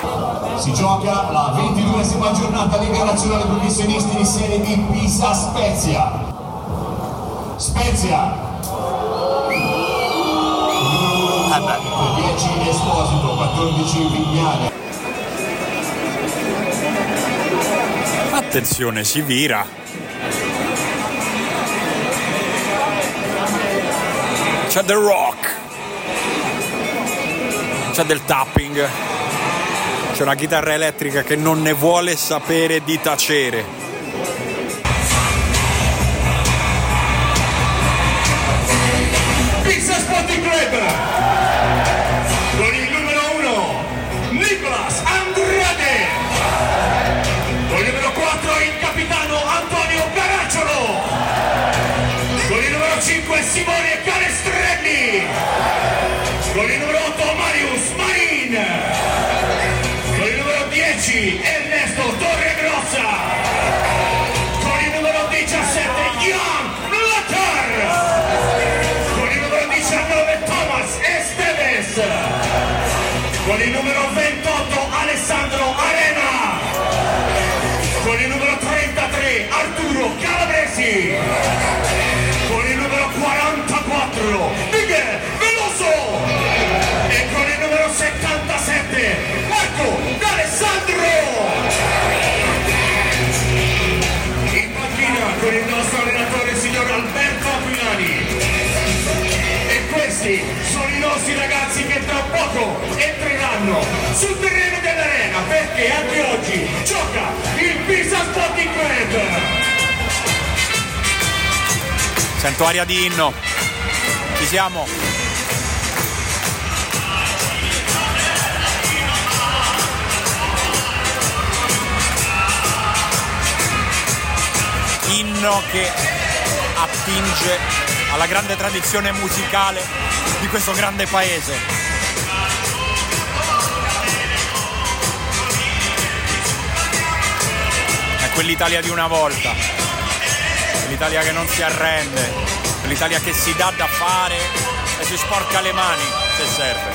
Si gioca la 22esima giornata Lega Nazionale Professionisti di Serie B Pisa Spezia. Spezia. Con 10 Esposito, 14 Vignale. Attenzione, si vira. C'è del rock. C'è del tapping. C'è una chitarra elettrica che non ne vuole sapere di tacere. Pisa Sporting Club. Con il numero 1 Nicolas Andrade. Con il numero 4 il capitano Antonio Caracciolo. Con il numero 5 Simone Sento aria di inno. Ci siamo. Inno che attinge alla grande tradizione musicale di questo grande paese. È quell'Italia di una volta l'Italia che non si arrende, l'Italia che si dà da fare e si sporca le mani se serve.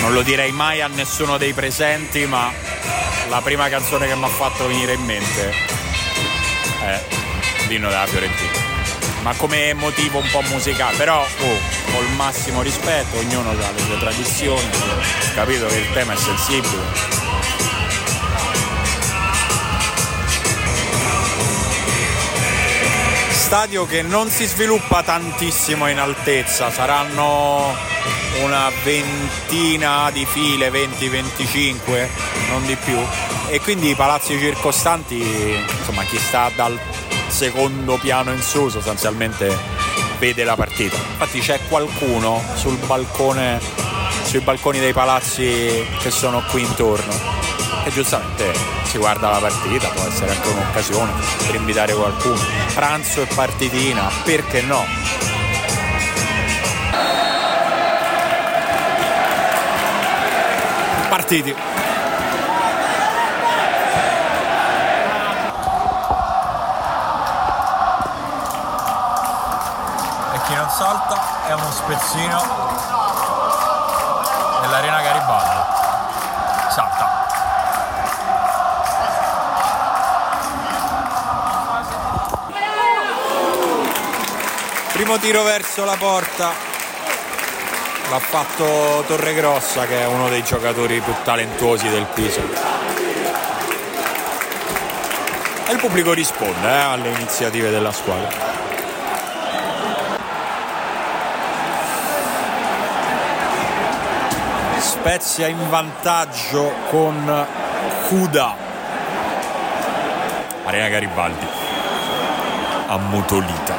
Non lo direi mai a nessuno dei presenti, ma la prima canzone che mi ha fatto venire in mente è l'inno della Fiorentina. Ma come motivo un po' musicale, però oh, col massimo rispetto, ognuno ha le sue tradizioni, capito che il tema è sensibile. Stadio che non si sviluppa tantissimo in altezza, saranno una ventina di file, 20-25, non di più. E quindi i palazzi circostanti, insomma chi sta dal secondo piano in su sostanzialmente vede la partita. Infatti c'è qualcuno sul balcone, sui balconi dei palazzi che sono qui intorno e giustamente si guarda la partita, può essere anche un'occasione per invitare qualcuno. Pranzo e partitina, perché no? Partiti. è uno spezzino nell'arena Garibaldi. Salta. Primo tiro verso la porta. L'ha fatto Torregrossa che è uno dei giocatori più talentuosi del Piso. E il pubblico risponde eh, alle iniziative della squadra. Spezia in vantaggio con Cuda. Arena Garibaldi. Ammutolita.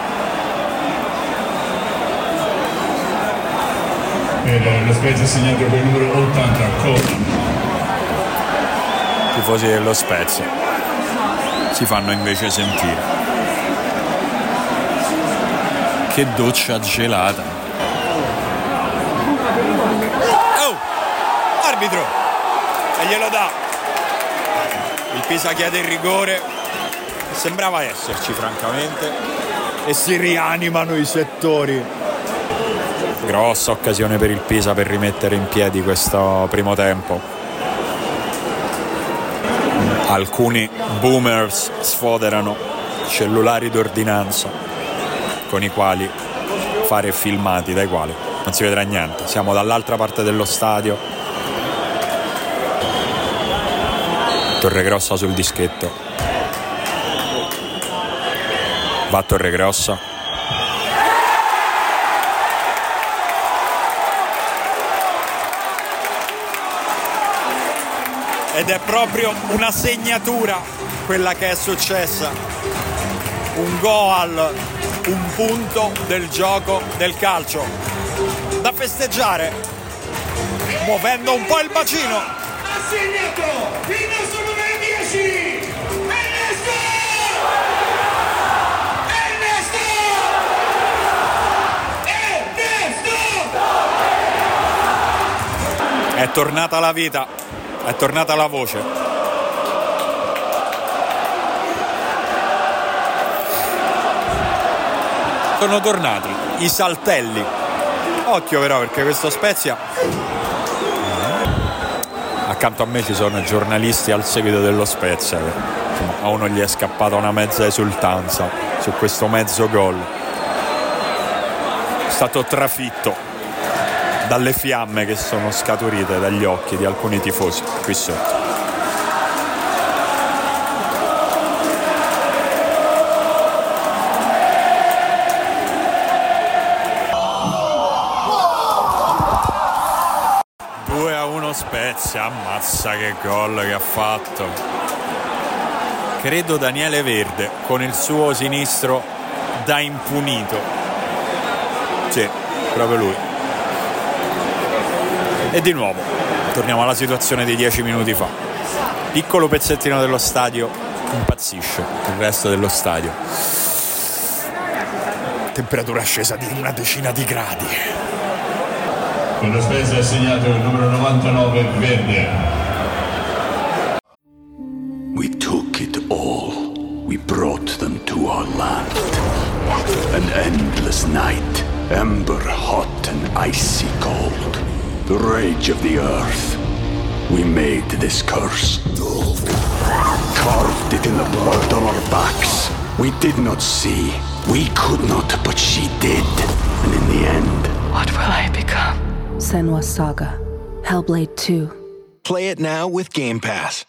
Per lo Spezia segnato per il numero 80, Coda. Tifosi dello Spezia si fanno invece sentire. Che doccia gelata. Oh! Arbitro! E glielo dà. Il Pisa chiede il rigore. Sembrava esserci francamente. E si rianimano i settori. Grossa occasione per il Pisa per rimettere in piedi questo primo tempo. Alcuni boomers sfoderano cellulari d'ordinanza con i quali fare filmati dai quali non si vedrà niente. Siamo dall'altra parte dello stadio. Torregrossa sul dischetto. Va Torregrossa. ed è proprio una segnatura quella che è successa. Un goal, un punto del gioco del calcio. Da festeggiare, muovendo un po' il bacino. Ha segnato il È tornata la vita, è tornata la voce. Sono tornati i saltelli. Occhio però perché questo Spezia accanto a me ci sono giornalisti al seguito dello Spezia. a uno gli è scappata una mezza esultanza su questo mezzo gol. È stato trafitto dalle fiamme che sono scaturite dagli occhi di alcuni tifosi qui sotto. Spezia, ammazza che gol che ha fatto. Credo Daniele Verde con il suo sinistro da impunito. Sì, proprio lui. E di nuovo, torniamo alla situazione di dieci minuti fa. Piccolo pezzettino dello stadio impazzisce, il resto dello stadio. Temperatura scesa di una decina di gradi. Con lo Spezia ha segnato il numero 99, Verde. We took it all. We brought them to our land. An endless night, ember hot and icy cold. The rage of the earth. We made this curse. Carved it in the blood on our backs. We did not see. We could not, but she did. And in the end, What will I become? Senwa Saga. Hellblade 2. Play it now with Game Pass.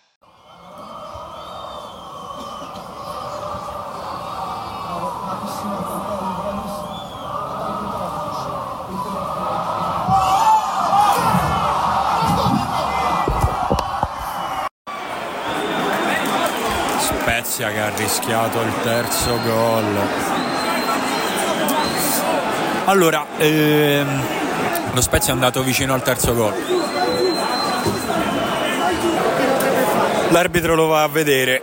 Spezia che ha rischiato il terzo gol. Allora, ehm, lo Spezia è andato vicino al terzo gol. L'arbitro lo va a vedere.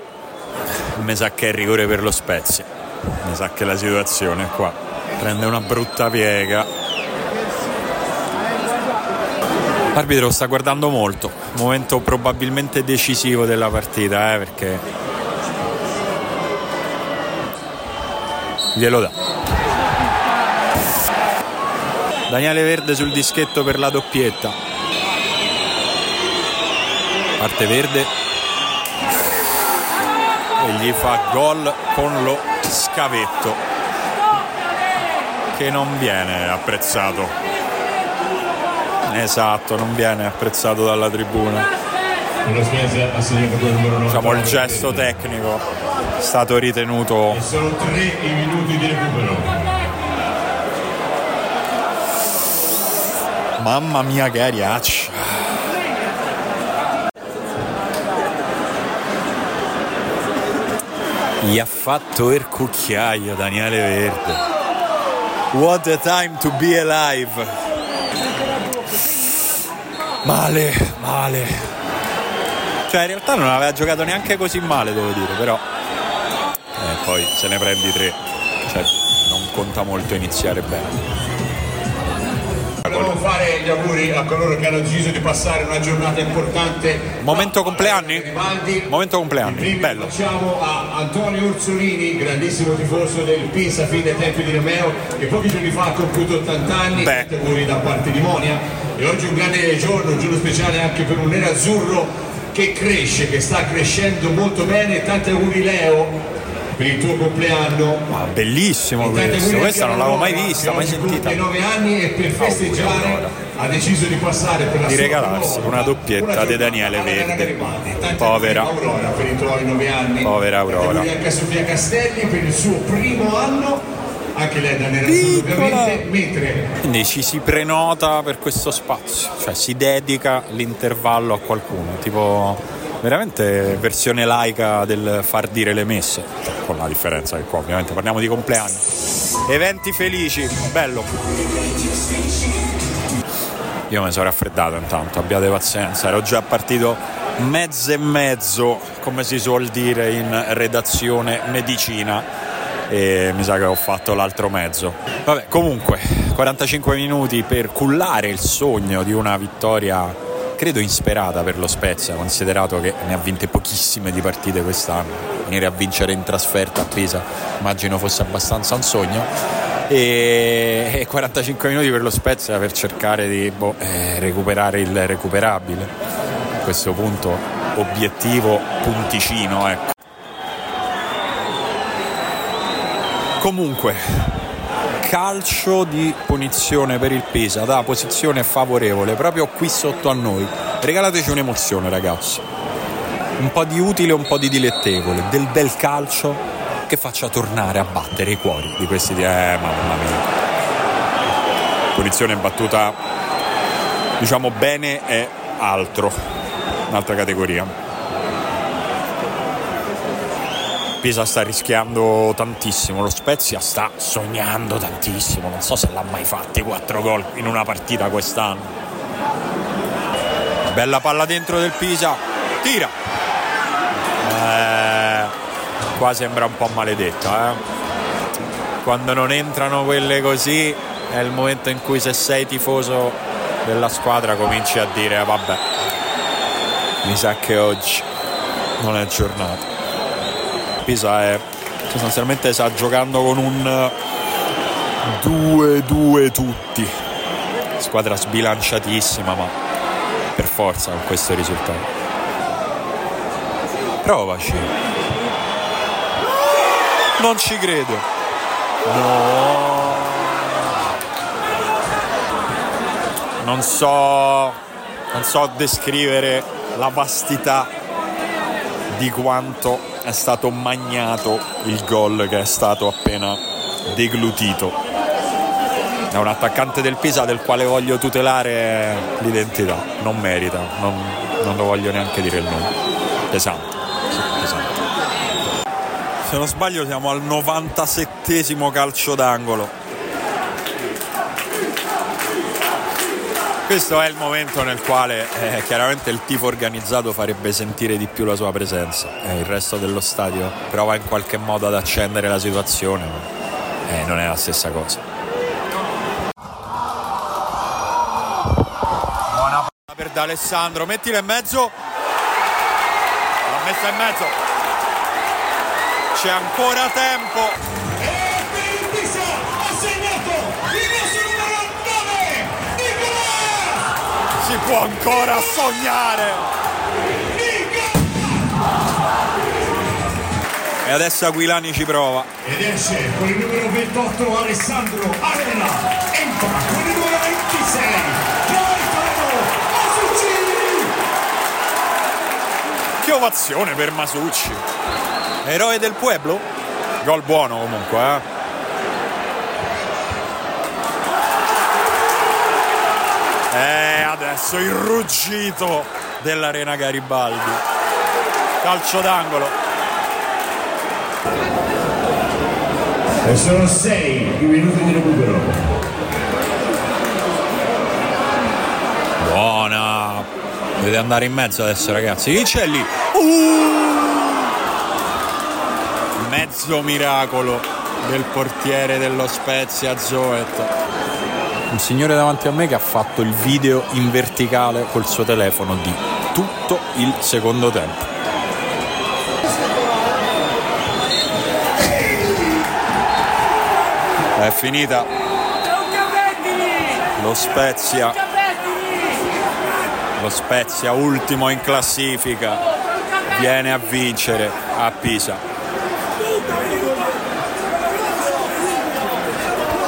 Mi sa che è rigore per lo Spezia. Mi sa che la situazione qua. Prende una brutta piega. L'arbitro sta guardando molto. Momento probabilmente decisivo della partita, eh, perché glielo dà. Daniele Verde sul dischetto per la doppietta. Parte Verde e gli fa gol con lo scavetto. che non viene apprezzato. Esatto, non viene apprezzato dalla tribuna. Lo Spezia ha segnato con il numero 9. Diciamo il gesto tecnico è stato ritenuto E sono tre minuti di recupero. Mamma mia che ariaccia. Gli ha fatto il cucchiaio Daniele Verde. What a time to be alive. Male, male. Cioè in realtà non aveva giocato neanche così male devo dire, però... Eh, poi se ne prendi tre. Cioè non conta molto iniziare bene. Volevo fare gli auguri a coloro che hanno deciso di passare una giornata importante. Momento compleanni? Garibaldi. Momento compleanni, bello. Facciamo a Antonio Orsolini, grandissimo tifoso del Pisa fin dai tempi di Romeo, che pochi giorni fa ha compiuto 80 anni. Beh. Auguri da parte di Monia. E oggi è un grande giorno, un giorno speciale anche per un nerazzurro che cresce, che sta crescendo molto bene. Tanti auguri Leo per il tuo compleanno. Bellissimo E tanti questo, questa non l'avevo mai vista, mai sentita. compie 9 anni e per festeggiare ha deciso di passare per la Di regalarsi una doppietta di Daniele Verde. Povera. Aurora per i tuoi 9 anni. Povera Aurora. Anche a Sofia Castelli per il suo primo anno. Anche lei da ovviamente, mentre Quindi ci si prenota per questo spazio, cioè si dedica l'intervallo a qualcuno, tipo veramente versione laica del far dire le messe, cioè, con la differenza che qua ovviamente parliamo di compleanni. Eventi felici, bello. Io mi sono raffreddato intanto, abbiate pazienza, ero già partito mezzo e mezzo, come si suol dire in redazione medicina e mi sa che ho fatto l'altro mezzo. Vabbè, comunque, 45 minuti per cullare il sogno di una vittoria, credo insperata per lo Spezia, considerato che ne ha vinte pochissime di partite quest'anno. Venire a vincere in trasferta a Pisa, immagino fosse abbastanza un sogno. E e 45 minuti per lo Spezia per cercare di boh, eh, recuperare il recuperabile. A questo punto, obiettivo punticino, ecco. Comunque, calcio di punizione per il Pisa da posizione favorevole proprio qui sotto a noi. Regalateci un'emozione, ragazzi. Un po' di utile, un po' di dilettevole, del bel calcio che faccia tornare a battere i cuori di questi di eh, mamma mia. Punizione battuta diciamo bene è altro, un'altra categoria. Pisa sta rischiando tantissimo, lo Spezia sta sognando tantissimo, non so se l'ha mai fatti 4 gol in una partita quest'anno. Bella palla dentro del Pisa, tira. Eh, qua sembra un po' maledetta, eh. Quando non entrano quelle così è il momento in cui se sei tifoso della squadra cominci a dire "Ah, vabbè, mi sa che oggi non è giornata. Pisa è sostanzialmente sta giocando con un 2-2 tutti. Squadra sbilanciatissima, ma per forza con questo risultato. Provaci. Non ci credo. No. Non so non so descrivere la vastità di quanto è stato magnato il gol che è stato appena deglutito. È un attaccante del Pisa del quale voglio tutelare l'identità, non merita, non, non lo voglio neanche dire il nome. Pesante, pesante. Se non sbaglio siamo al 97 calcio d'angolo. Questo è il momento nel quale eh, chiaramente il tifo organizzato farebbe sentire di più la sua presenza e il resto dello stadio prova in qualche modo ad accendere la situazione, ma eh, non è la stessa cosa. Buona palla per D'Alessandro, mettila in mezzo. L'ha messa in mezzo. C'è ancora tempo. Può ancora sognare. E adesso Aquilani ci prova. Ed esce con il numero 28 Alessandro Arena. Entra con il numero 26 Gaetano Masucci. Che ovazione per Masucci. Eroe del Pueblo? Gol buono comunque, eh. E adesso il ruggito dell'Arena Garibaldi. Calcio d'angolo. E sono 6 i minuti di recupero. Buona. Dovete andare in mezzo adesso ragazzi. Chi c'è lì? Uh! Mezzo miracolo del portiere dello Spezia Zoet. Un signore davanti a me che ha fatto il video in verticale col suo telefono di tutto il secondo tempo. È finita. Lo Spezia. Lo Spezia ultimo in classifica. Viene a vincere a Pisa.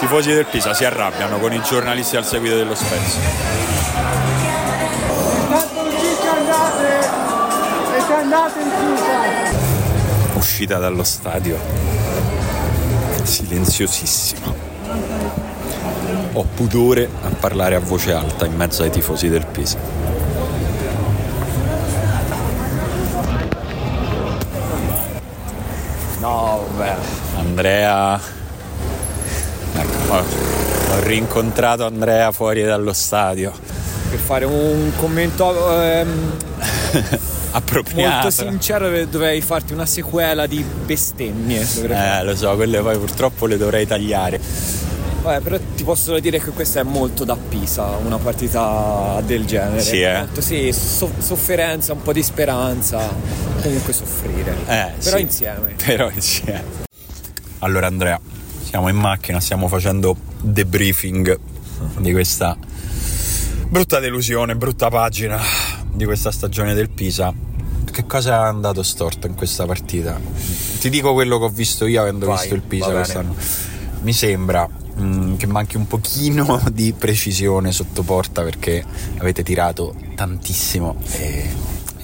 Tifosi del Pisa si arrabbiano con i giornalisti al seguito dello chiusa! Uscita dallo stadio. Silenziosissimo. Ho pudore a parlare a voce alta in mezzo ai tifosi del Pisa. No, vabbè. Andrea. Ecco, ho, rincontrato Andrea fuori dallo stadio. Per fare un commento ehm, Appropriato. molto sincero dovrei farti una sequela di bestemmie. Eh, lo so, quelle poi purtroppo le dovrei tagliare. Vabbè, però ti posso dire che questa è molto da Pisa, una partita del genere. Sì, eh? Molto, sì, so- sofferenza, un po' di speranza, comunque soffrire. Eh, però sì. insieme. Però insieme. Allora Andrea, siamo in macchina, stiamo facendo debriefing di questa brutta delusione, brutta pagina di questa stagione del Pisa. Che cosa è andato storto in questa partita? Ti dico quello che ho visto io avendo Vai, visto il Pisa quest'anno. Mi sembra mm, che manchi un pochino di precisione sotto porta perché avete tirato tantissimo e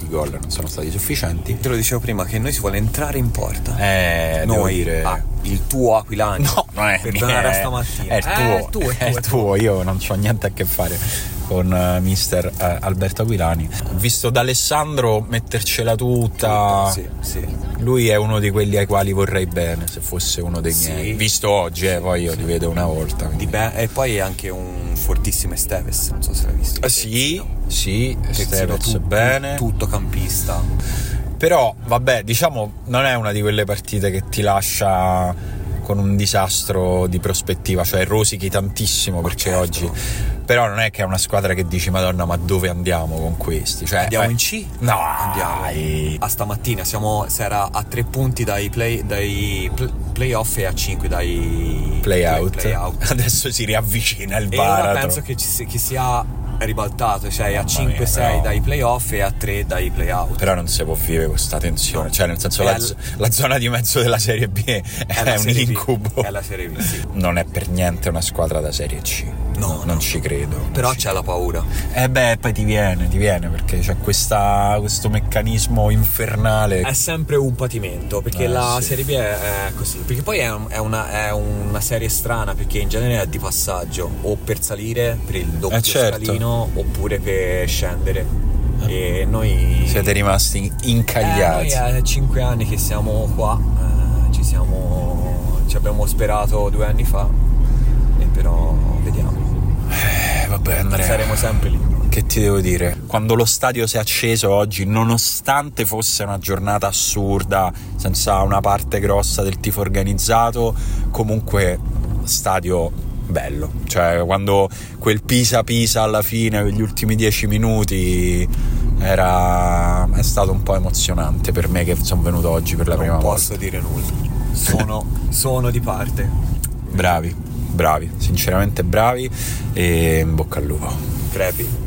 i gol non sono stati sufficienti. Te lo dicevo prima che noi si vuole entrare in porta. Eh, devo noi, dire... ah, il tuo Aquilani. No, non è per mio, tornare a è- stamattina. È il Eh, tuo, è tuo, è è il tuo, io non ho niente a che fare con eh, mister eh, Alberto Aquilani. Ho visto d'Alessandro mettercela tutta. Sì, sì. Lui è uno di quelli ai quali vorrei bene, se fosse uno dei Sì. miei. Visto oggi, eh, poi io li vedo una volta. quindi- Di be- e poi è anche un fortissimo Esteves, non so se l'hai visto. Eh, sì, sì, Terzino, Stevez tu- bene. Tutto campista. Però, vabbè, diciamo, non è una di quelle partite che ti lascia con un disastro di prospettiva, cioè rosichi tantissimo perché certo. oggi. Però non è che è una squadra che dici, Madonna, ma dove andiamo con questi? Cioè, Andiamo eh, in C? No, Andiamo. dai. A stamattina siamo, si era a tre punti dai, play, dai pl- playoff e a 5 dai Play out. play out. Adesso si riavvicina il E ora baratro. penso che, ci che sia ribaltato, cioè a Mamma mia, 5-6 però- dai playoff e a 3 dai playout. Però non si può vivere questa tensione, cioè nel senso È la, al- la zona di mezzo della Serie B è, la un incubo. È la Serie B, sì. Non è per niente una squadra da Serie C. No, non no. ci credo. Però c'è la paura. Eh beh, poi ti viene, ti viene perché c'è questa, questo meccanismo infernale. È sempre un patimento perché Eh, la sì. Serie B è, è così. Perché poi è, è una, è una serie strana perché in genere è di passaggio o per salire per il doppio Eh, certo. scalino oppure per scendere. E noi Siete rimasti incagliati. Eh, noi è 5 anni che siamo qua, eh, ci siamo. ci abbiamo sperato due anni fa. E però vediamo. Eh, vabbè, Andrea. Saremo sempre lì. Che ti devo dire? Quando lo stadio si è acceso oggi, nonostante fosse una giornata assurda, senza una parte grossa del tifo organizzato, comunque stadio bello. Cioè, quando quel Pisa-Pisa alla fine, quegli ultimi dieci minuti, era... è stato un po' emozionante per me che sono venuto oggi per la prima non volta. posso dire nulla. Sono, sono di parte. Bravi, bravi, sinceramente bravi e in bocca al lupo. Crepi.